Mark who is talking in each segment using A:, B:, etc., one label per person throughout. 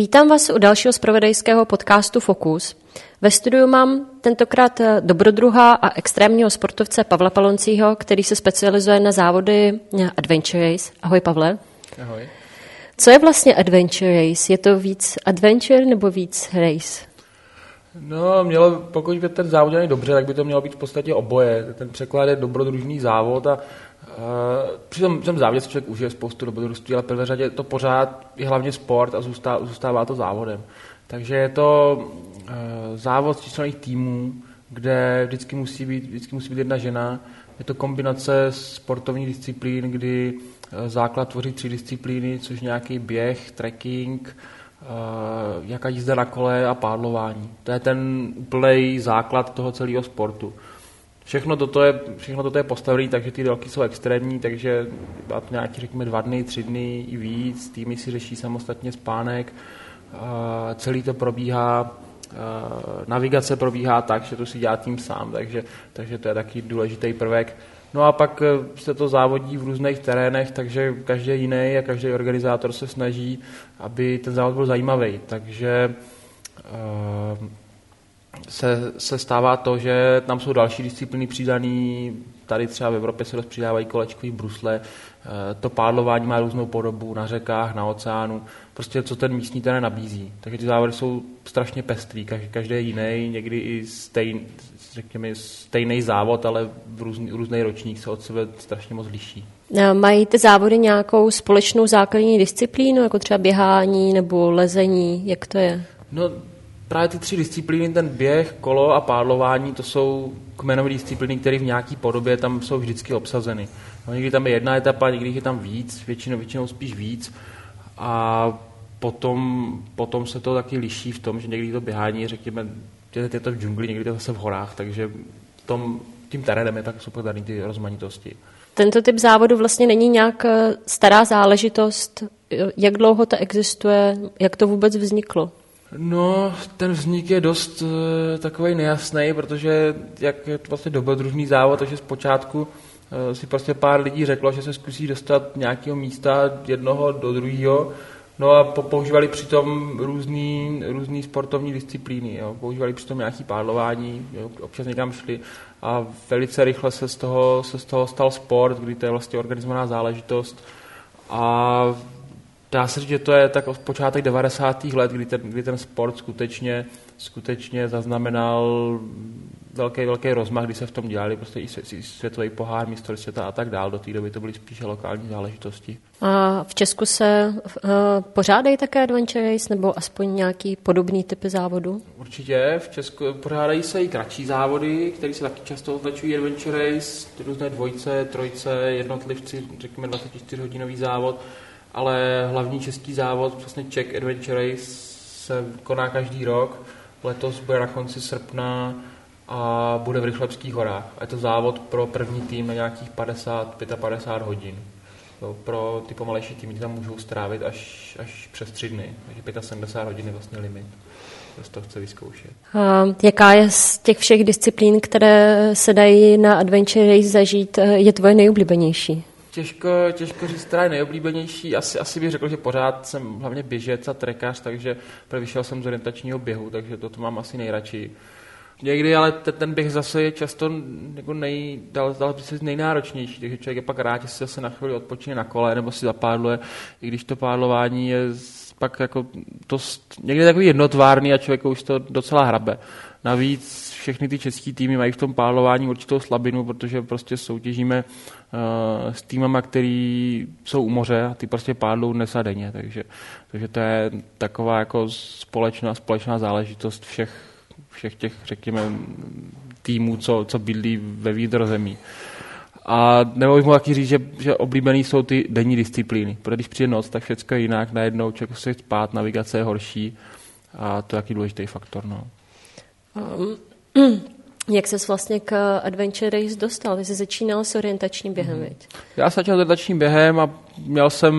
A: Vítám vás u dalšího zpravodajského podcastu Focus. Ve studiu mám tentokrát eh, dobrodruha a extrémního sportovce Pavla Paloncího, který se specializuje na závody eh, Adventure Race. Ahoj Pavle.
B: Ahoj.
A: Co je vlastně Adventure Race? Je to víc adventure nebo víc race?
B: No, mělo, pokud by ten závod dělaný dobře, tak by to mělo být v podstatě oboje. Ten překlad je dobrodružný závod a Uh, při tom, tom závodě člověk užije spoustu dobrodružství, ale prvé řadě to pořád je hlavně sport a zůstává, zůstává to závodem. Takže je to uh, závod číselných týmů, kde vždycky musí, být, vždycky musí být jedna žena. Je to kombinace sportovních disciplín, kdy uh, základ tvoří tři disciplíny, což nějaký běh, trekking, jaká jízda na kole a pádlování. To je ten úplný základ toho celého sportu. Všechno toto je, všechno toto je postavené, takže ty délky jsou extrémní, takže nějaký, řekněme, dva dny, tři dny i víc. Týmy si řeší samostatně spánek. Celý to probíhá navigace probíhá tak, že to si dělá tým sám, takže, takže to je taky důležitý prvek. No a pak e, se to závodí v různých terénech, takže každý jiný a každý organizátor se snaží, aby ten závod byl zajímavý. Takže se, se stává to, že tam jsou další disciplíny přidané, tady třeba v Evropě se rozpřidávají kolečkový brusle, eh, to pádlování má různou podobu na řekách, na oceánu, prostě co ten místní terén nabízí. Takže ty závody jsou strašně pestrý, každý je jiný, někdy i stejn, řekněme, stejný závod, ale v různý, různý ročník se od sebe strašně moc liší.
A: Mají ty závody nějakou společnou základní disciplínu, jako třeba běhání nebo lezení, jak to je?
B: No, právě ty tři disciplíny, ten běh, kolo a pádlování, to jsou kmenové disciplíny, které v nějaké podobě tam jsou vždycky obsazeny. No, někdy tam je jedna etapa, někdy je tam víc, většinou, většinou spíš víc. A potom, potom se to taky liší v tom, že někdy to běhání, řekněme, je to v džungli, někdy to zase v horách, takže tom, tím terénem je tak super daný ty rozmanitosti.
A: Tento typ závodu vlastně není nějak eh, stará záležitost. Jak dlouho to existuje? Jak to vůbec vzniklo?
B: No, ten vznik je dost uh, takový nejasný, protože jak je to vlastně dobrodružný závod, takže zpočátku uh, si prostě pár lidí řeklo, že se zkusí dostat nějakého místa jednoho do druhého, no a po, používali přitom různý, různý sportovní disciplíny, jo. používali přitom nějaký pádlování, jo. občas někam šli a velice rychle se z, toho, se z toho stal sport, kdy to je vlastně organizovaná záležitost a dá se říct, že to je tak od počátek 90. let, kdy ten, kdy ten sport skutečně, skutečně zaznamenal velký, velký rozmach, kdy se v tom dělali prostě i světový pohár, místo světa a tak dál. Do té doby to byly spíše lokální záležitosti.
A: A v Česku se uh, pořádají také adventure race nebo aspoň nějaký podobný typy závodu?
B: Určitě. V Česku pořádají se i kratší závody, které se taky často označují adventure race, různé dvojce, trojce, jednotlivci, řekněme 24 hodinový závod ale hlavní český závod, přesně Czech Adventure Race, se koná každý rok. Letos bude na konci srpna a bude v Rychlebských horách. A je to závod pro první tým na nějakých 50, 55 hodin. Jo, pro ty pomalejší týmy tam můžou strávit až, až přes tři dny. Takže 75 hodin je vlastně limit. Kdo to chce vyzkoušet.
A: A jaká je z těch všech disciplín, které se dají na Adventure Race zažít, je tvoje nejoblíbenější?
B: Těžko, těžko říct, která je nejoblíbenější. Asi, asi bych řekl, že pořád jsem hlavně běžec a trekář, takže vyšel jsem z orientačního běhu, takže to, to mám asi nejradši. Někdy ale ten, ten běh zase je často jako nej, dal, dal by se nejnáročnější, takže člověk je pak rád, že si zase na chvíli odpočine na kole nebo si zapádluje, i když to pádlování je pak jako to někdy takový jednotvárný a člověk už to docela hrabe. Navíc všechny ty české týmy mají v tom pálování určitou slabinu, protože prostě soutěžíme uh, s týmama, který jsou u moře a ty prostě pádlou dnes a denně. Takže, takže to je taková jako společná, společná záležitost všech, všech těch, řekněme, týmů, co, co bydlí ve vnitrozemí. A nebo bych mohl taky říct, že, že oblíbený jsou ty denní disciplíny. Protože když přijde noc, tak všechno je jinak, najednou člověk se spát, navigace je horší a to je taky důležitý faktor. No.
A: Um, jak ses vlastně k Adventure Race dostal? Ty jsi začínal s orientačním během, hmm.
B: Já jsem začal s orientačním během a měl jsem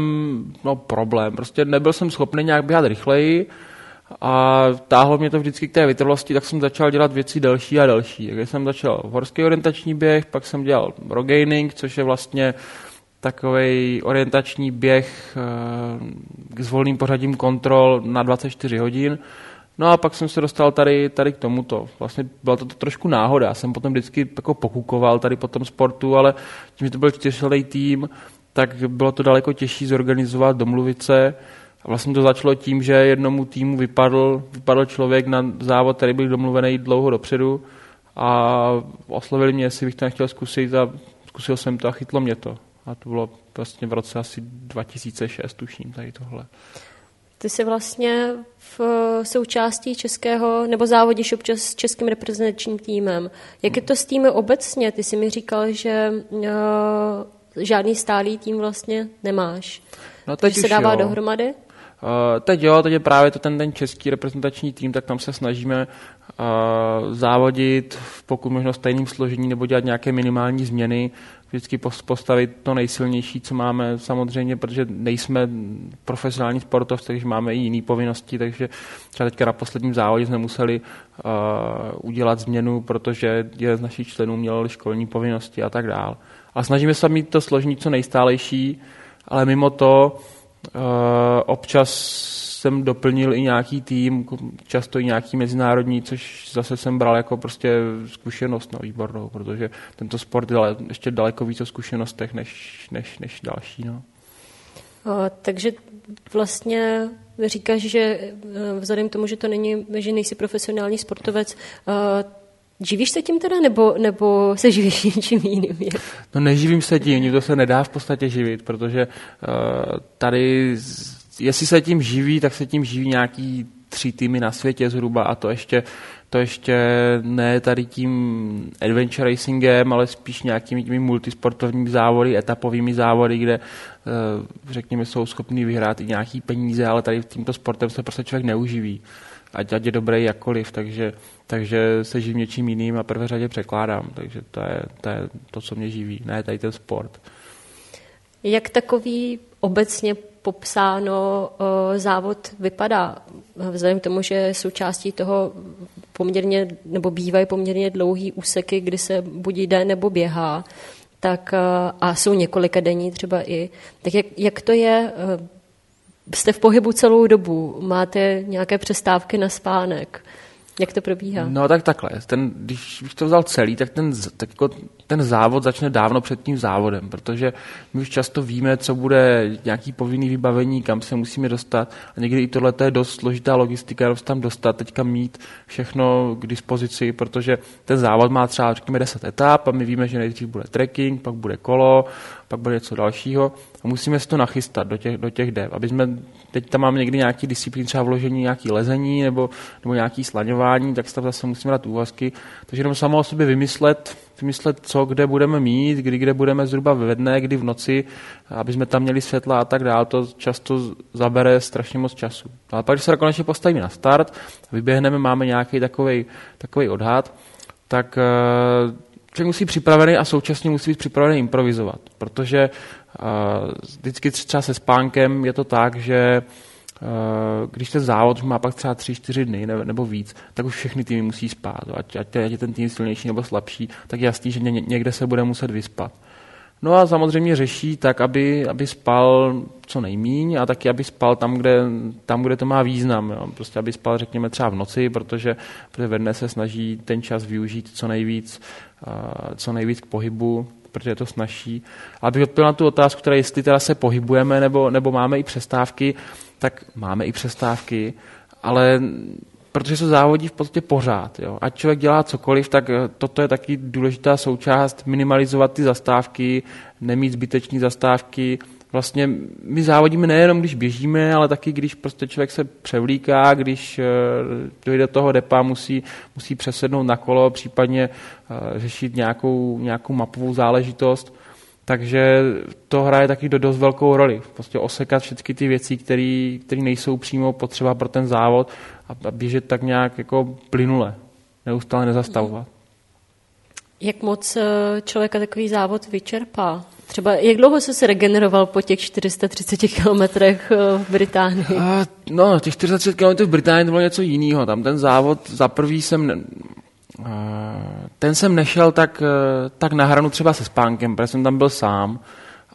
B: no, problém. Prostě nebyl jsem schopný nějak běhat rychleji a táhlo mě to vždycky k té vytrvalosti, tak jsem začal dělat věci delší a delší. Takže jsem začal horský orientační běh, pak jsem dělal rogaining, což je vlastně takový orientační běh s volným pořadím kontrol na 24 hodin. No a pak jsem se dostal tady, tady k tomuto. Vlastně byla to, trošku náhoda. Já jsem potom vždycky jako pokukoval tady po tom sportu, ale tím, že to byl čtyřletý tým, tak bylo to daleko těžší zorganizovat, domluvit se. A vlastně to začalo tím, že jednomu týmu vypadl, vypadl člověk na závod, který byl domluvený dlouho dopředu a oslovili mě, jestli bych to nechtěl zkusit a zkusil jsem to a chytlo mě to. A to bylo vlastně v roce asi 2006, tuším, tady tohle.
A: Ty jsi vlastně v součástí českého, nebo závodíš občas s českým reprezentačním týmem. Jak je to s týmy obecně? Ty jsi mi říkal, že uh, žádný stálý tým vlastně nemáš. No teď se dává jo. dohromady?
B: Uh, teď jo, teď je právě to ten, ten český reprezentační tým, tak tam se snažíme uh, závodit v pokud možno stejným složení nebo dělat nějaké minimální změny, vždycky postavit to nejsilnější, co máme samozřejmě, protože nejsme profesionální sportovci, takže máme i jiné povinnosti, takže třeba teďka na posledním závodě jsme museli uh, udělat změnu, protože jeden z našich členů měl školní povinnosti a tak dále. A snažíme se mít to složení co nejstálejší, ale mimo to občas jsem doplnil i nějaký tým, často i nějaký mezinárodní, což zase jsem bral jako prostě zkušenost no, výbornou, protože tento sport je ještě daleko více o zkušenostech než, než, než další. No.
A: O, takže vlastně říkáš, že e, vzhledem k tomu, že to není, že nejsi profesionální sportovec, Živíš se tím teda, nebo, nebo se živíš něčím jiným?
B: No neživím se tím, to se nedá v podstatě živit, protože uh, tady, jestli se tím živí, tak se tím živí nějaký tři týmy na světě zhruba a to ještě, to ještě ne tady tím adventure racingem, ale spíš nějakými těmi multisportovními závody, etapovými závody, kde uh, řekněme jsou schopni vyhrát i nějaký peníze, ale tady tímto sportem se prostě člověk neuživí ať, ať je dobrý jakkoliv, takže, takže se živím něčím jiným a prvé řadě překládám, takže to je, to je to, co mě živí, ne tady ten sport.
A: Jak takový obecně popsáno uh, závod vypadá? Vzhledem k tomu, že součástí toho poměrně, nebo bývají poměrně dlouhý úseky, kdy se buď jde nebo běhá, tak uh, a jsou několika denní třeba i. Tak jak, jak to je? Jste v pohybu celou dobu, máte nějaké přestávky na spánek. Jak to probíhá?
B: No tak takhle, ten, když bych to vzal celý, tak ten, tak jako ten závod začne dávno před tím závodem, protože my už často víme, co bude nějaký povinný vybavení, kam se musíme dostat a někdy i tohle je dost složitá logistika, jenom tam dostat, teďka mít všechno k dispozici, protože ten závod má třeba řekněme 10 etap a my víme, že nejdřív bude trekking, pak bude kolo, pak bude něco dalšího a musíme si to nachystat do těch, do těch dev, aby jsme, teď tam máme někdy nějaký disciplín, třeba vložení nějaký lezení nebo, nebo nějaký slaňování, tak se tam zase musíme dát úvazky, takže jenom samo o sobě vymyslet, vymyslet, co kde budeme mít, kdy kde budeme zhruba ve dne, kdy v noci, aby jsme tam měli světla a tak dále, to často zabere strašně moc času. No a pak, když se konečně postavíme na start, vyběhneme, máme nějaký takový odhad, tak uh, člověk musí připravený a současně musí být připravený improvizovat, protože uh, vždycky třeba se spánkem je to tak, že uh, když ten závod má pak třeba 3-4 dny nebo, víc, tak už všechny týmy musí spát. Ať, ať, je ten tým silnější nebo slabší, tak je jasný, že ně, někde se bude muset vyspat. No a samozřejmě řeší tak, aby, aby spal co nejmíň a taky, aby spal tam, kde, tam, kde to má význam. Jo. Prostě, aby spal, řekněme, třeba v noci, protože, protože ve dne se snaží ten čas využít co nejvíc, co nejvíc k pohybu, protože je to snaží. Abych odpověděl na tu otázku, teda jestli teda se pohybujeme nebo, nebo máme i přestávky, tak máme i přestávky, ale protože se závodí v podstatě pořád. Jo. Ať člověk dělá cokoliv, tak eh, toto je taky důležitá součást, minimalizovat ty zastávky, nemít zbytečné zastávky. Vlastně my závodíme nejenom, když běžíme, ale taky, když prostě člověk se převlíká, když eh, dojde do toho depa, musí, musí přesednout na kolo, případně eh, řešit nějakou, nějakou mapovou záležitost. Takže to hraje taky do dost velkou roli. Prostě osekat všechny ty věci, které nejsou přímo potřeba pro ten závod a běžet tak nějak jako plynule, neustále nezastavovat.
A: Jak moc eh, člověka takový závod vyčerpá? Třeba jak dlouho jsi se regeneroval po těch 430 kilometrech eh, v Británii? A,
B: no, těch 430 kilometrů v Británii to bylo něco jiného. Tam ten závod za prvý jsem ten jsem nešel tak, tak na hranu třeba se spánkem, protože jsem tam byl sám.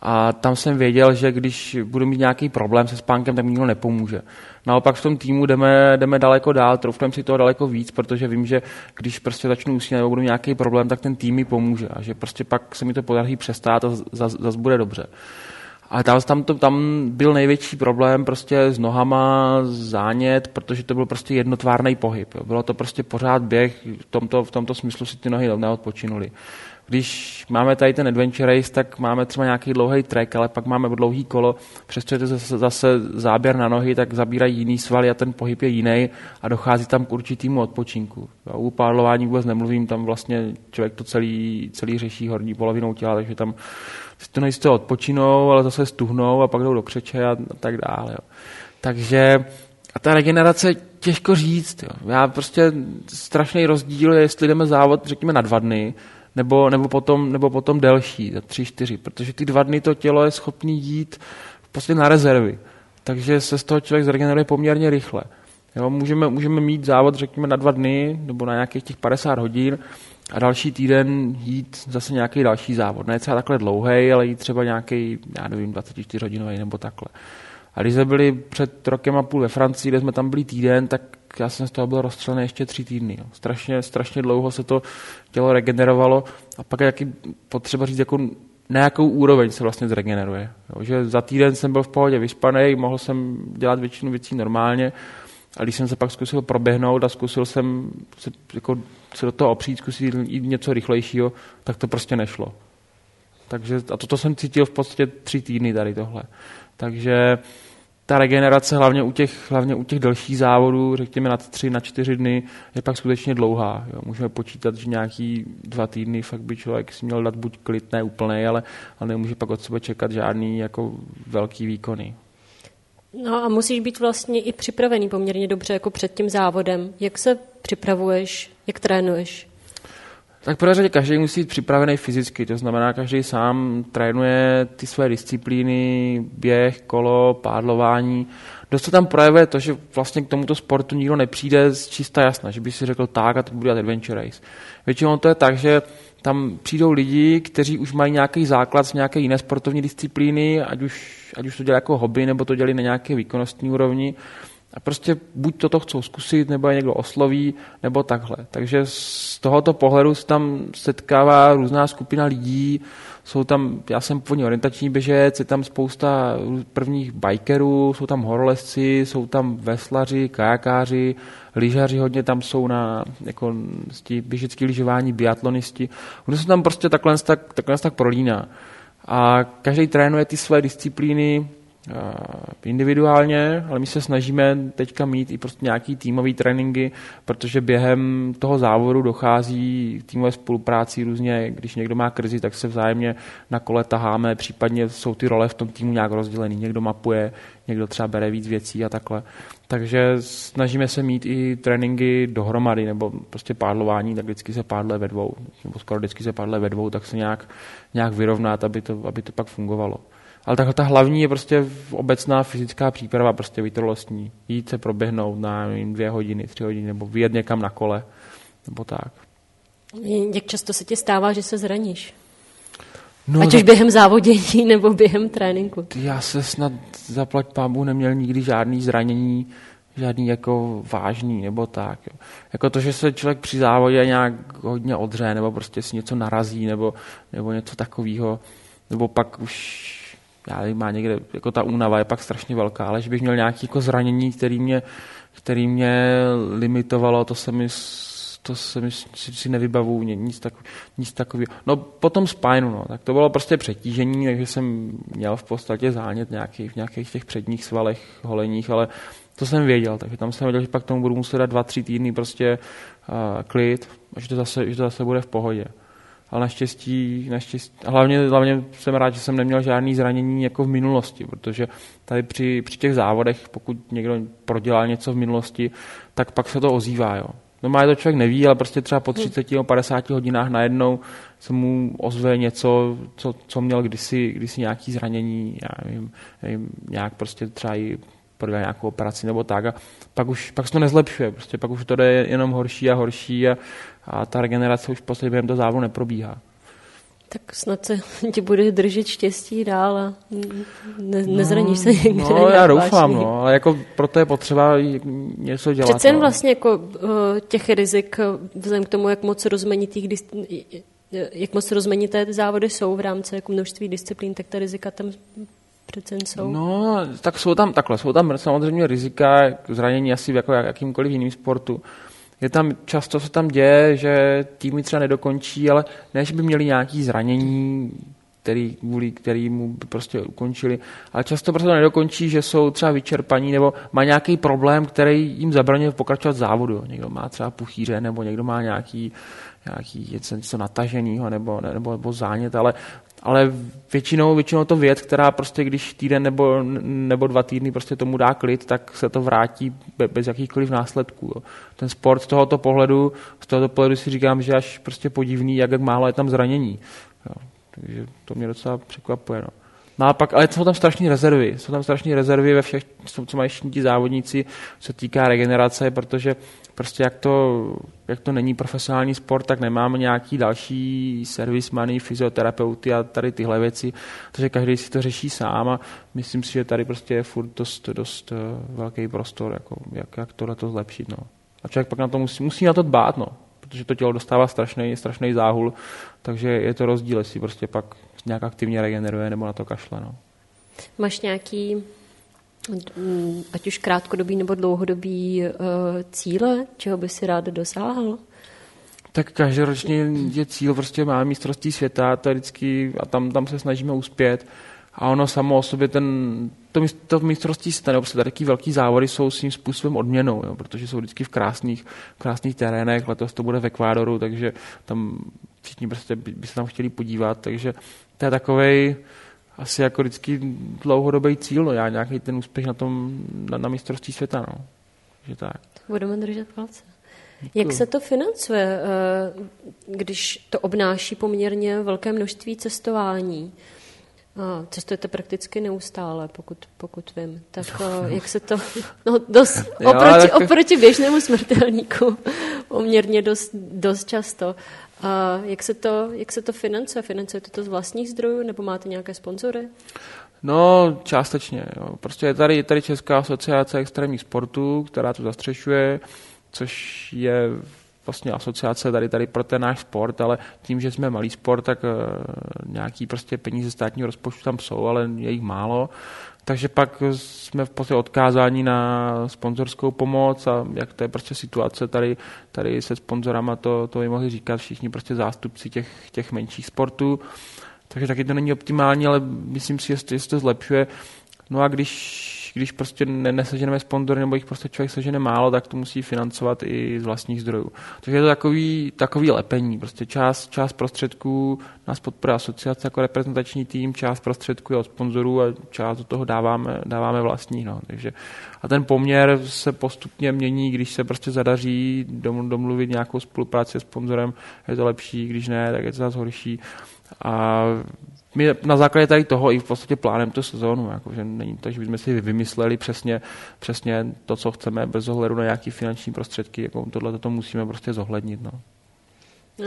B: A tam jsem věděl, že když budu mít nějaký problém se spánkem, tak mi nikdo nepomůže. Naopak v tom týmu jdeme, jdeme daleko dál, troufneme si toho daleko víc, protože vím, že když prostě začnu usínat nebo budu nějaký problém, tak ten tým mi pomůže a že prostě pak se mi to podaří přestát a zase zas bude dobře. A tam, tam, to, tam byl největší problém prostě s nohama, zánět, protože to byl prostě jednotvárný pohyb. Bylo to prostě pořád běh, v tomto, v tomto smyslu si ty nohy neodpočinuly. Když máme tady ten adventure race, tak máme třeba nějaký dlouhý trek, ale pak máme dlouhý kolo, přesto je to zase, zase záběr na nohy, tak zabírají jiný svaly a ten pohyb je jiný a dochází tam k určitému odpočinku. U pádlování vůbec nemluvím, tam vlastně člověk to celý, celý řeší horní polovinou těla, takže tam si to nejistě odpočinou, ale zase stuhnou a pak jdou do křeče a tak dále. Jo. Takže a ta regenerace těžko říct. Jo. Já prostě strašný rozdíl je, jestli jdeme závod, řekněme, na dva dny, nebo, nebo, potom, nebo potom delší, za tři, čtyři, protože ty dva dny to tělo je schopné jít prostě na rezervy. Takže se z toho člověk zregeneruje poměrně rychle. Jo, můžeme, můžeme mít závod, řekněme, na dva dny nebo na nějakých těch 50 hodin a další týden jít zase nějaký další závod. Ne třeba takhle dlouhý, ale jít třeba nějaký, já nevím, 24 hodinový nebo takhle. A když jsme byli před rokem a půl ve Francii, kde jsme tam byli týden, tak já jsem z toho byl rozstřelený ještě tři týdny. Jo. Strašně, strašně dlouho se to tělo regenerovalo a pak je potřeba říct, jako na jakou úroveň se vlastně zregeneruje. Jo. Že za týden jsem byl v pohodě vyspaný, mohl jsem dělat většinu věcí normálně a když jsem se pak zkusil proběhnout a zkusil jsem se, jako, se do toho opřít, zkusit jít něco rychlejšího, tak to prostě nešlo. Takže, a toto jsem cítil v podstatě tři týdny tady tohle. Takže ta regenerace hlavně u těch, hlavně u těch delších závodů, řekněme na tři, na čtyři dny, je pak skutečně dlouhá. Jo. Můžeme počítat, že nějaký dva týdny fakt by člověk si měl dát buď klid, ne úplný, ale, ale nemůže pak od sebe čekat žádný jako velký výkony.
A: No a musíš být vlastně i připravený poměrně dobře jako před tím závodem. Jak se připravuješ, jak trénuješ?
B: Tak prvé řadě každý musí být připravený fyzicky, to znamená, každý sám trénuje ty své disciplíny, běh, kolo, pádlování. Dost se tam projevuje to, že vlastně k tomuto sportu nikdo nepřijde z čista jasna, že by si řekl tak a to bude adventure race. Většinou to je tak, že tam přijdou lidi, kteří už mají nějaký základ z nějaké jiné sportovní disciplíny, ať už, ať už to dělají jako hobby, nebo to dělají na nějaké výkonnostní úrovni a prostě buď toto chcou zkusit, nebo je někdo osloví, nebo takhle. Takže z tohoto pohledu se tam setkává různá skupina lidí, jsou tam, já jsem původně orientační běžec, je tam spousta prvních bikerů, jsou tam horolezci, jsou tam veslaři, kajakáři, lyžaři hodně tam jsou na jako, běžecký lyžování, biatlonisti. Ono se tam prostě takhle tak, takhle tak prolíná. A každý trénuje ty své disciplíny individuálně, ale my se snažíme teďka mít i prostě nějaký týmový tréninky, protože během toho závodu dochází k týmové spolupráci různě, když někdo má krizi, tak se vzájemně na kole taháme, případně jsou ty role v tom týmu nějak rozdělený, někdo mapuje, někdo třeba bere víc věcí a takhle. Takže snažíme se mít i tréninky dohromady, nebo prostě pádlování, tak vždycky se pádle ve dvou, nebo skoro vždycky se pádle ve dvou, tak se nějak, nějak vyrovnat, aby to, aby to pak fungovalo. Ale takhle ta hlavní je prostě obecná fyzická příprava, prostě vytrvalostní. Jít se proběhnout na nevím, dvě hodiny, tři hodiny, nebo vyjet někam na kole, nebo tak.
A: Jak často se ti stává, že se zraníš? No, Ať už během závodění nebo během tréninku.
B: Já se snad zaplať pámu neměl nikdy žádný zranění, žádný jako vážný nebo tak. Jo. Jako to, že se člověk při závodě nějak hodně odře nebo prostě si něco narazí nebo, nebo něco takového, nebo pak už já nevím, má někde, jako ta únava je pak strašně velká, ale že bych měl nějaké jako zranění, který mě, který mě limitovalo, to se mi to se mi si, si nevybavu, nic, tak, nic takového. No potom spineu, no, tak to bylo prostě přetížení, takže jsem měl v podstatě zánět nějaký, v nějakých těch předních svalech holeních, ale to jsem věděl, takže tam jsem věděl, že pak tomu budu muset dát dva, tři týdny prostě uh, klid, že to, zase, že to zase bude v pohodě ale naštěstí, naštěstí hlavně, hlavně jsem rád, že jsem neměl žádný zranění jako v minulosti, protože tady při, při těch závodech, pokud někdo prodělal něco v minulosti, tak pak se to ozývá. Jo. No má to člověk neví, ale prostě třeba po 30 nebo 50 hodinách najednou se mu ozve něco, co, co měl kdysi, kdysi nějaký zranění, já nevím, nevím, nějak prostě třeba i prodělal nějakou operaci nebo tak a pak už pak se to nezlepšuje, prostě pak už to jde jenom horší a horší a, a ta regenerace už v podstatě během toho závodu neprobíhá.
A: Tak snad se ti bude držet štěstí dál a ne, no, nezraníš se někde.
B: No, já doufám, no, ale jako proto je potřeba něco dělat.
A: Přece jen
B: no.
A: vlastně jako těch rizik, vzhledem k tomu, jak moc rozmanitých jak moc rozmanité závody jsou v rámci jako množství disciplín, tak ta rizika tam přece jsou.
B: No, tak jsou tam takhle, jsou tam samozřejmě rizika zranění asi jako jakýmkoliv jiným sportu. Je tam, často se tam děje, že týmy třeba nedokončí, ale ne, že by měli nějaké zranění, který, kvůli kterýmu by prostě ukončili, ale často prostě to nedokončí, že jsou třeba vyčerpaní nebo má nějaký problém, který jim zabraňuje pokračovat závodu. Někdo má třeba puchýře nebo někdo má nějaký, nějaký něco, něco nataženého nebo, nebo, nebo zánět, ale ale většinou, většinou to věc, která prostě když týden nebo, nebo dva týdny prostě tomu dá klid, tak se to vrátí bez jakýchkoliv následků. Jo. Ten sport z tohoto pohledu, z tohoto pohledu si říkám, že až prostě podivný, jak, jak málo je tam zranění. Jo. Takže to mě docela překvapuje. No. No a pak, ale jsou tam strašné rezervy. Jsou tam strašné rezervy ve všech, co mají ti závodníci, co týká regenerace, protože prostě jak to, jak to není profesionální sport, tak nemáme nějaký další servismany, fyzioterapeuty a tady tyhle věci, takže každý si to řeší sám a myslím si, že tady prostě je furt dost, dost eh, velký prostor, jako, jak, jak tohle to zlepšit. No. A člověk pak na to musí, musí na to dbát, no, protože to tělo dostává strašný, strašný záhul, takže je to rozdíl, jestli prostě pak nějak aktivně regeneruje nebo na to kašle. No.
A: Máš nějaký ať už krátkodobý nebo dlouhodobý uh, cíle, čeho by si rád dosáhl?
B: Tak každoročně je cíl, prostě má mistrovství světa, to vždycky, a tam, tam se snažíme uspět. A ono samo o sobě, ten, to, to mistrovství světa, nebo prostě taky velký závody jsou svým způsobem odměnou, jo, protože jsou vždycky v krásných, krásných terénech, letos to bude v Ekvádoru, takže tam všichni prostě by, by se tam chtěli podívat, takže to je takovej, asi jako vždycky dlouhodobý cíl, no já nějaký ten úspěch na tom, na, na mistrovství světa, no. Že tak.
A: Budeme držet palce. Děkuju. Jak se to financuje, eh, když to obnáší poměrně velké množství cestování? Cestujete prakticky neustále, pokud, pokud vím. Tak eh, jak se to... No, dost, oproti, oproti běžnému smrtelníku poměrně dost, dost často. A jak se to, jak se to financuje? Financujete to z vlastních zdrojů nebo máte nějaké sponzory?
B: No, částečně. Jo. Prostě je tady, je tady Česká asociace extrémních sportů, která to zastřešuje, což je vlastně asociace tady, tady pro ten náš sport, ale tím, že jsme malý sport, tak uh, nějaký prostě peníze státního rozpočtu tam jsou, ale je jich málo. Takže pak jsme v podstatě odkázáni na sponzorskou pomoc a jak to je prostě situace tady, tady se sponzorama, to, to by mohli říkat všichni prostě zástupci těch, těch menších sportů. Takže taky to není optimální, ale myslím si, že se to zlepšuje. No a když když prostě neseženeme sponzory nebo jich prostě člověk sežene málo, tak to musí financovat i z vlastních zdrojů. Takže je to takový, takový lepení. Prostě část, část prostředků nás podporuje asociace jako reprezentační tým, část prostředků je od sponzorů a část do toho dáváme, dáváme vlastní. No. Takže, a ten poměr se postupně mění, když se prostě zadaří domluvit nějakou spolupráci s sponzorem, je to lepší, když ne, tak je to zase horší. A my na základě tady toho i v podstatě plánem tu sezónu, jako, že není to, že bychom si vymysleli přesně, přesně to, co chceme, bez ohledu na nějaké finanční prostředky, jako tohle to musíme prostě zohlednit. No.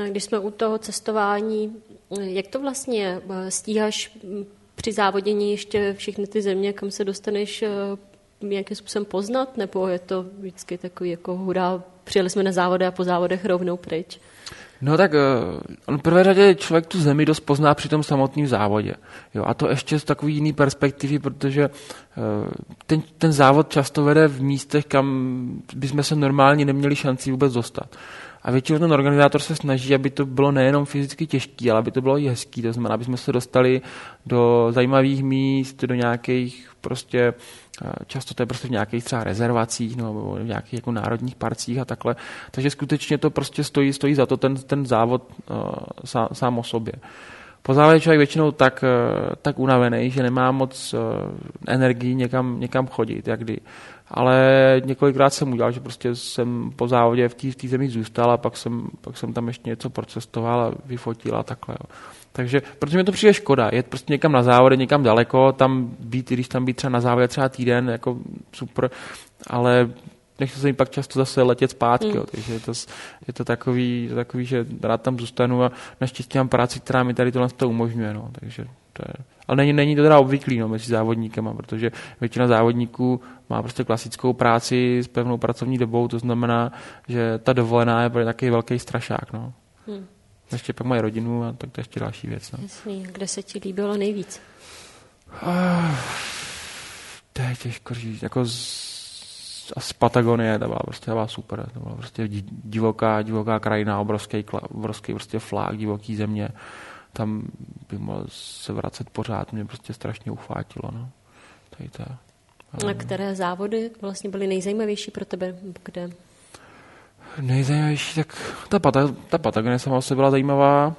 A: Když jsme u toho cestování, jak to vlastně stíháš při závodění ještě všechny ty země, kam se dostaneš eh, nějakým způsobem poznat, nebo je to vždycky takový jako hurá, přijeli jsme na závody a po závodech rovnou pryč?
B: No tak eh, on v prvé řadě člověk tu zemi dost pozná při tom samotném závodě. Jo, a to ještě z takový jiný perspektivy, protože eh, ten, ten závod často vede v místech, kam bychom se normálně neměli šanci vůbec dostat. A většinou ten organizátor se snaží, aby to bylo nejenom fyzicky těžké, ale aby to bylo i hezký. To znamená, aby jsme se dostali do zajímavých míst, do nějakých prostě Často to je prostě v nějakých třeba rezervacích nebo v nějakých jako národních parcích a takhle. Takže skutečně to prostě stojí, stojí za to ten, ten závod uh, sám, sám o sobě. Po závodě člověk většinou tak, uh, tak unavený, že nemá moc uh, energii někam, někam chodit, jak kdy. Ale několikrát jsem udělal, že prostě jsem po závodě v té zemi zůstal a pak jsem, pak jsem tam ještě něco procestoval a vyfotil a takhle. Jo. Takže, protože mi to přijde škoda, jet prostě někam na závody, někam daleko, tam být, když tam být třeba na závodě třeba týden, jako super, ale nechci se mi pak často zase letět zpátky, mm. jo, takže je to, je to takový, takový, že rád tam zůstanu a naštěstí mám práci, která mi tady tohle to umožňuje, no, takže to je, ale není, není to teda obvyklý no, mezi závodníkama, protože většina závodníků má prostě klasickou práci s pevnou pracovní dobou, to znamená, že ta dovolená je taky velký strašák. No. Hmm. Ještě pak mají rodinu a tak to je ještě další věc. No.
A: Jasný. Kde se ti líbilo nejvíc?
B: Uh, to je těžko říct. Jako z, z Patagonie, to byla prostě byla super. To byla prostě divoká, divoká krajina, obrovský, obrovský prostě flák, divoký země. Tam by mohl se vracet pořád, mě prostě strašně uchvátilo. No. Tady to,
A: a které závody vlastně byly nejzajímavější pro tebe? Kde?
B: Nejzajímavější, tak ta, Pata, ta Patagonie sama se byla zajímavá.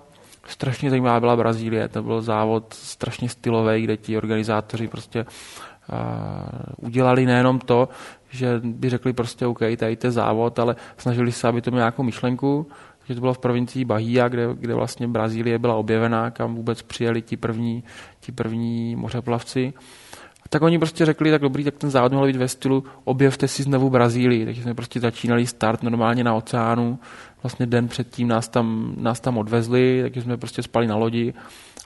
B: Strašně zajímavá byla Brazílie. To byl závod strašně stylový, kde ti organizátoři prostě udělali nejenom to, že by řekli prostě OK, tady je závod, ale snažili se, aby to mělo nějakou myšlenku, že to bylo v provincii Bahia, kde, kde vlastně Brazílie byla objevená, kam vůbec přijeli ti první, ti první mořeplavci. Tak oni prostě řekli, tak dobrý, tak ten závod měl být ve stylu objevte si znovu Brazílii. Takže jsme prostě začínali start normálně na oceánu. Vlastně den předtím nás tam, nás tam odvezli, takže jsme prostě spali na lodi.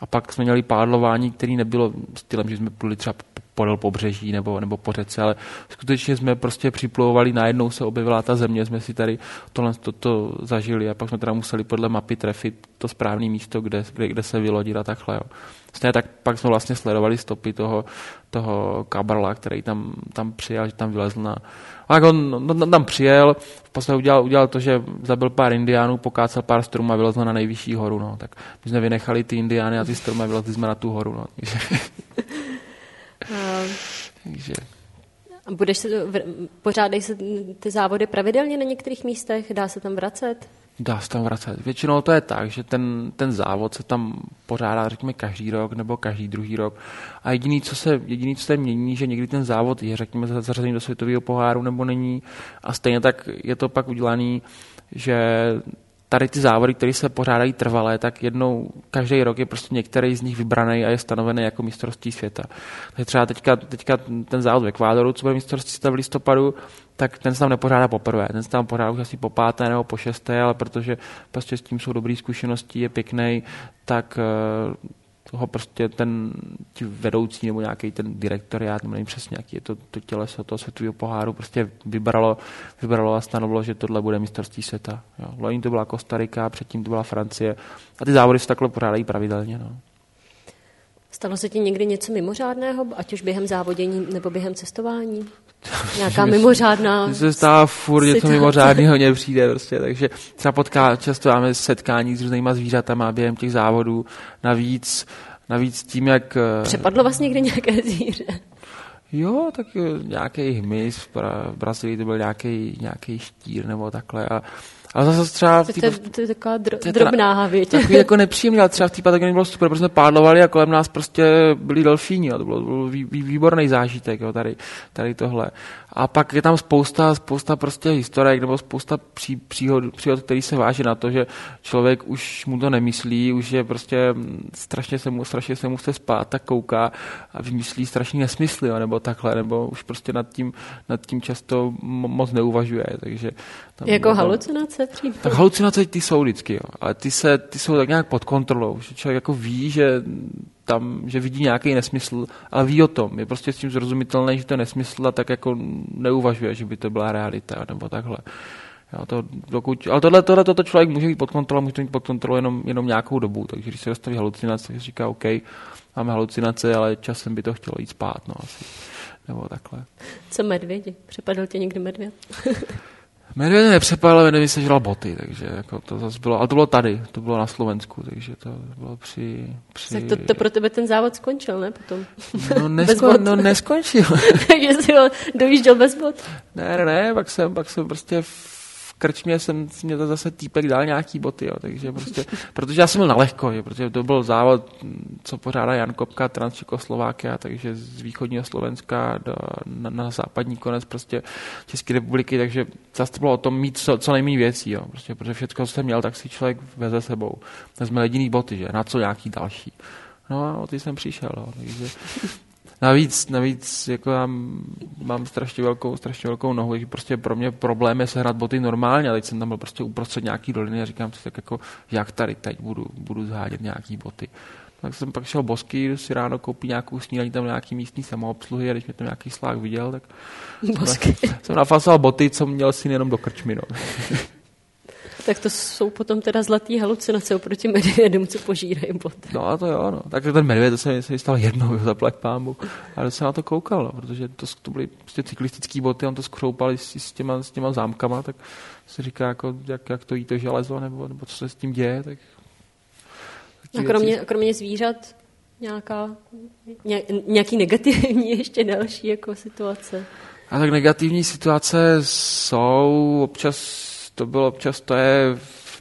B: A pak jsme měli pádlování, který nebylo stylem, že jsme pluli třeba podél pobřeží nebo, nebo po řece, ale skutečně jsme prostě připlouvali, najednou se objevila ta země, jsme si tady tohle to, to zažili a pak jsme teda museli podle mapy trefit to správné místo, kde, kde, kde se vylodit a takhle. Jo. Stejně tak pak jsme vlastně sledovali stopy toho, toho kabrla, který tam, tam přijel, že tam vylezl na... A jak on, on, on tam přijel, v podstatě udělal, udělal to, že zabil pár indiánů, pokácel pár stromů a vylezl na nejvyšší horu. No. Tak my jsme vynechali ty indiány a ty stromy a vylezli jsme na tu horu. No.
A: Takže... Budeš se, pořádají se ty závody pravidelně na některých místech? Dá se tam vracet?
B: Dá se tam vracet. Většinou to je tak, že ten, ten závod se tam pořádá, řekněme, každý rok nebo každý druhý rok. A jediný, co se, jediný, co se mění, že někdy ten závod je, řekněme, zařazený do světového poháru nebo není. A stejně tak je to pak udělaný, že tady ty závody, které se pořádají trvalé, tak jednou každý rok je prostě některý z nich vybraný a je stanovený jako mistrovství světa. Takže třeba teďka, teďka ten závod v Ekvádoru, co bude mistrovství světa v listopadu, tak ten se tam nepořádá poprvé. Ten se tam pořádá už asi po páté nebo po šesté, ale protože prostě s tím jsou dobré zkušenosti, je pěkný, tak eh, ho prostě ten ti vedoucí nebo nějaký ten direktoriát, nebo nevím přesně, jaký je to, to těleso toho světového poháru, prostě vybralo, vybralo a stanovilo, že tohle bude mistrovství světa. Jo. Loni to byla Kostarika, předtím to byla Francie a ty závody se takhle pořádají pravidelně. No.
A: Stalo se ti někdy něco mimořádného, ať už během závodění nebo během cestování? Nějaká mimořádná...
B: Se stává furt něco mimořádného mě přijde prostě, takže třeba potká, často máme setkání s různýma zvířatama během těch závodů, navíc, navíc tím, jak...
A: Eh, Přepadlo vás někdy nějaké zvíře?
B: Jo, tak eh, nějaký hmyz, v Brazílii to byl nějaký, nějaký štír nebo takhle a ale zase třeba...
A: To, to, to je taková dro, to je drobná havěť.
B: Takový jako nepříjemný, ale třeba v té Patagonii bylo super, protože jsme pádlovali a kolem nás prostě byli delfíni. Jo. To byl, byl vý, vý, výborný zážitek, jo, tady, tady tohle. A pak je tam spousta, spousta prostě historiek nebo spousta pří, příhod, příhod, který se váží na to, že člověk už mu to nemyslí, už je prostě strašně se mu, strašně se mu chce spát, tak kouká a vymyslí strašný nesmysly, jo, nebo takhle, nebo už prostě nad tím, nad tím často moc neuvažuje. Takže
A: tam, jako tam, halucinace přímo?
B: Tak halucinace ty jsou vždycky, jo, ale ty, se, ty jsou tak nějak pod kontrolou, že člověk jako ví, že tam, že vidí nějaký nesmysl, ale ví o tom. Je prostě s tím zrozumitelné, že to je nesmysl a tak jako neuvažuje, že by to byla realita nebo takhle. Jo, to, dokud, ale tohle, tohle toto člověk může mít pod kontrolou, může mít pod kontrolou jenom, jenom nějakou dobu. Takže když se dostaví halucinace, tak říká, OK, máme halucinace, ale časem by to chtělo jít spát. No, asi. Nebo takhle.
A: Co medvědi? Přepadl tě někdy medvěd?
B: Medvěd nepřepal, ale medvěd sežral boty, takže jako to zase bylo, ale to bylo tady, to bylo na Slovensku, takže to bylo při... při...
A: Tak to, to pro tebe ten závod skončil, ne, potom?
B: No, nesko, no neskončil.
A: takže jsi ho dojížděl bez bot?
B: Ne, ne, ne, pak jsem, pak jsem prostě krčmě jsem mě to zase týpek dal nějaký boty, jo, takže prostě, protože já jsem byl na lehko, je, protože to byl závod, co pořádá Jan Kopka, Transčekoslovákia, takže z východního Slovenska do, na, na, západní konec prostě České republiky, takže zase to bylo o tom mít co, co nejméně věcí, jo, prostě, protože všechno, co jsem měl, tak si člověk veze sebou. Vezme jediný boty, že, na co nějaký další. No a o ty jsem přišel, jo, takže Navíc, navíc jako já mám strašně velkou, strašně velkou nohu, takže prostě pro mě problém je sehnat boty normálně. A teď jsem tam byl prostě uprostřed nějaký doliny a říkám si tak jako, jak tady teď budu, budu zhádět nějaký boty. Tak jsem pak šel bosky, si ráno koupit nějakou snídaní tam nějaký místní samoobsluhy a když mě tam nějaký slák viděl, tak
A: bosky.
B: jsem nafasoval boty, co měl si jenom do krčmy. No.
A: Tak to jsou potom teda zlatý halucinace oproti medvědům, co požírají boty.
B: No a to jo, no. Takže ten medvěd, to se mi stalo jednou, za plak pámu. Ale jsem na to koukal, no, protože to, to byly prostě cyklistické boty, on to skroupal s, s, těma, s těma zámkama, tak se říká, jako, jak, jak to jí to železo, nebo, nebo co se s tím děje. Tak,
A: a kromě, kromě zvířat nějaká, ně, nějaký negativní ještě další jako situace?
B: A tak negativní situace jsou občas to bylo občas, to je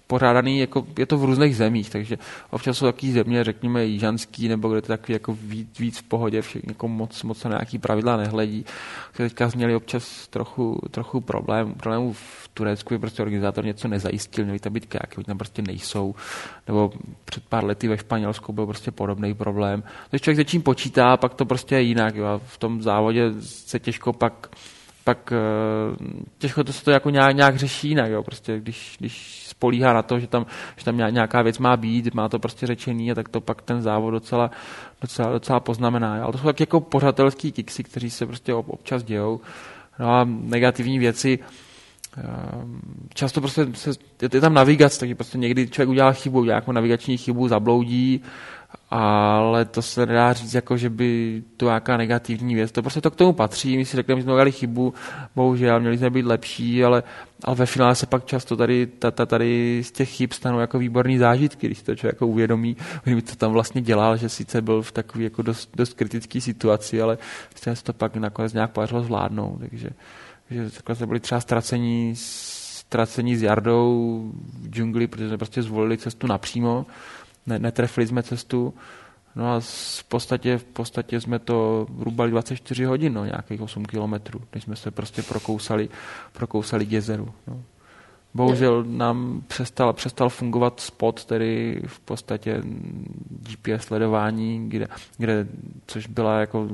B: pořádaný, jako je to v různých zemích, takže občas jsou takové země, řekněme jižanský, nebo kde to takový jako víc, víc v pohodě, všichni jako moc, moc na nějaký pravidla nehledí. Teďka měli občas trochu, trochu problém, problémů v Turecku, je prostě organizátor něco nezajistil, měli tam být kajaky, tam prostě nejsou, nebo před pár lety ve Španělsku byl prostě podobný problém. Když člověk se čím počítá, pak to prostě je jinak, jo. v tom závodě se těžko pak pak eh, těžko to se to jako nějak, nějak řeší jinak, jo. Prostě když, když spolíhá na to, že tam, že tam nějaká věc má být, má to prostě řečený a tak to pak ten závod docela, docela, docela poznamená. Jo. Ale to jsou tak jako pořadatelský kiksy, kteří se prostě občas dějou. No a negativní věci, eh, často prostě se, je tam navigace, takže prostě někdy člověk udělá chybu, udělá jako navigační chybu, zabloudí, ale to se nedá říct, jako, že by to nějaká negativní věc. To prostě to k tomu patří. My si řekneme, že jsme udělali chybu, bohužel, měli jsme být lepší, ale, ale ve finále se pak často tady, ta, tady z těch chyb stanou jako výborný zážitky, když to člověk jako uvědomí, kdyby to tam vlastně dělal, že sice byl v takové jako dost, dost kritické situaci, ale se to pak nakonec nějak podařilo zvládnout. Takže, takže takhle jsme byli třeba ztracení, ztracení s Jardou v džungli, protože jsme prostě zvolili cestu napřímo ne, netrefili jsme cestu. No a v podstatě, v podstatě jsme to rubali 24 hodin, no, nějakých 8 kilometrů, než jsme se prostě prokousali, prokousali k jezeru. No. Bohužel nám přestal, přestal fungovat spot, tedy v podstatě GPS sledování, kde, kde což byla jako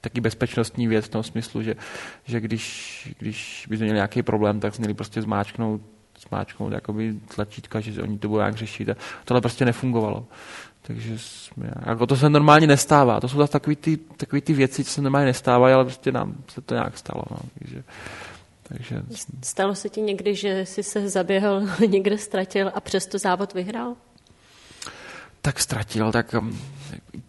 B: taky bezpečnostní věc v tom smyslu, že, že když, když by měli nějaký problém, tak měli prostě zmáčknout smáčknout jakoby tlačítka, že oni to budou jak řešit. A tohle prostě nefungovalo. Takže jsme, jako to se normálně nestává. To jsou zase takové ty, takový ty věci, co se normálně nestávají, ale prostě nám se to nějak stalo. No. Takže,
A: takže... Stalo se ti někdy, že jsi se zaběhl, někde ztratil a přesto závod vyhrál?
B: Tak ztratil, tak um,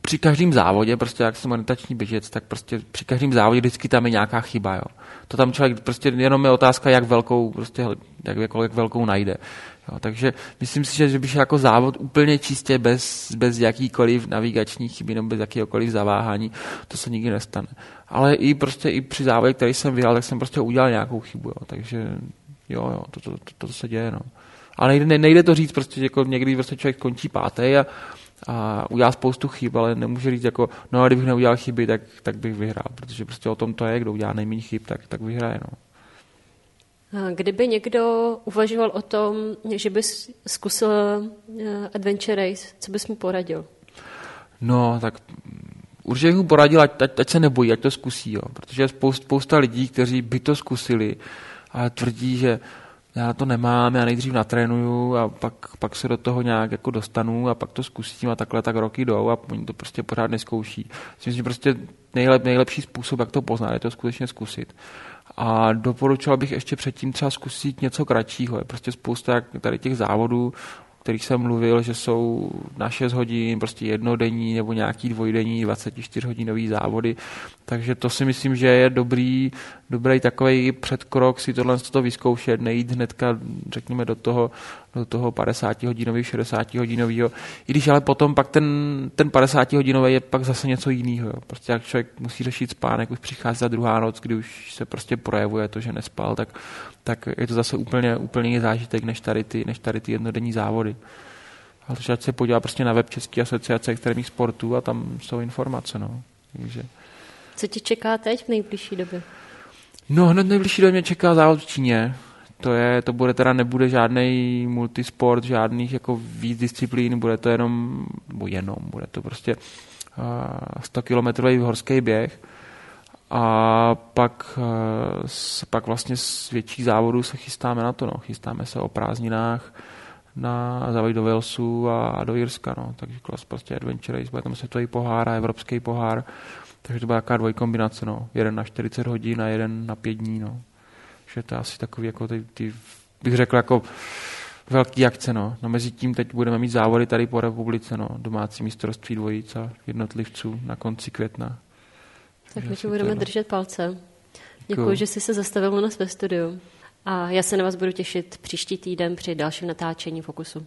B: při každém závodě, prostě jak jsem orientační běžec, tak prostě při každém závodě vždycky tam je nějaká chyba. Jo. To tam člověk prostě jenom je otázka, jak velkou, prostě, jak, jak, jak velkou najde. Jo, takže myslím si, že, že bych jako závod úplně čistě bez, bez jakýkoliv navigační chyby nebo bez jakýkoliv zaváhání, to se nikdy nestane. Ale i prostě i při závodě, který jsem vyhrál, tak jsem prostě udělal nějakou chybu. Jo. Takže jo, jo, to, to, to, to, to se děje. No. Ale nejde, nejde to říct, prostě jako někdy prostě člověk končí pátý a, a udělá spoustu chyb, ale nemůže říct jako, no a kdybych neudělal chyby, tak, tak bych vyhrál, protože prostě o tom to je, kdo udělá nejméně chyb, tak, tak vyhraje. No.
A: Kdyby někdo uvažoval o tom, že bys zkusil eh, Adventure Race, co bys mu poradil?
B: No, tak určitě bych mu poradil, ať, ať, ať se nebojí, ať to zkusí, jo. protože je spousta, spousta lidí, kteří by to zkusili, ale tvrdí, že já to nemám, já nejdřív natrénuju a pak, pak se do toho nějak jako dostanu a pak to zkusím a takhle tak roky jdou a oni to prostě pořád neskouší. Myslím, že prostě nejlep, nejlepší způsob, jak to poznat, je to skutečně zkusit. A doporučoval bych ještě předtím třeba zkusit něco kratšího. Je prostě spousta tady těch závodů, kterých jsem mluvil, že jsou na 6 hodin, prostě jednodenní nebo nějaký dvojdenní 24 hodinový závody. Takže to si myslím, že je dobrý, dobrý takový předkrok si tohle to vyzkoušet, nejít hnedka, řekněme, do toho, do toho 50 hodinového, 60 hodinového. I když ale potom pak ten, ten 50 hodinový je pak zase něco jiného. Prostě jak člověk musí řešit spánek, už přichází za druhá noc, kdy už se prostě projevuje to, že nespal, tak, tak je to zase úplně, úplně jiný zážitek než tady ty, než tady ty jednodenní závody. Ale ať se podívá prostě na web České asociace extrémních sportů a tam jsou informace. No. Takže...
A: Co tě čeká teď v nejbližší době?
B: No hned nejbližší době mě čeká závod v Číně. To, je, to bude teda nebude žádný multisport, žádných jako víc disciplín, bude to jenom, nebo jenom, bude to prostě 100 kilometrový horský běh a pak, pak vlastně z větších závodů se chystáme na to, no. chystáme se o prázdninách, na závoj do Walesu a, do Jirska, no. takže klas prostě Adventure Race, bude tam světový pohár a evropský pohár, takže to byla jaká dvojkombinace, no. jeden na 40 hodin a jeden na 5 dní, no. že to je asi takový, jako ty, ty bych řekl, jako velký akce, no. no. mezi tím teď budeme mít závody tady po republice, no. domácí mistrovství dvojic a jednotlivců na konci května.
A: Tak my budeme držet palce. Děkuji, že jsi se zastavil u nás ve studiu. A já se na vás budu těšit příští týden při dalším natáčení Fokusu.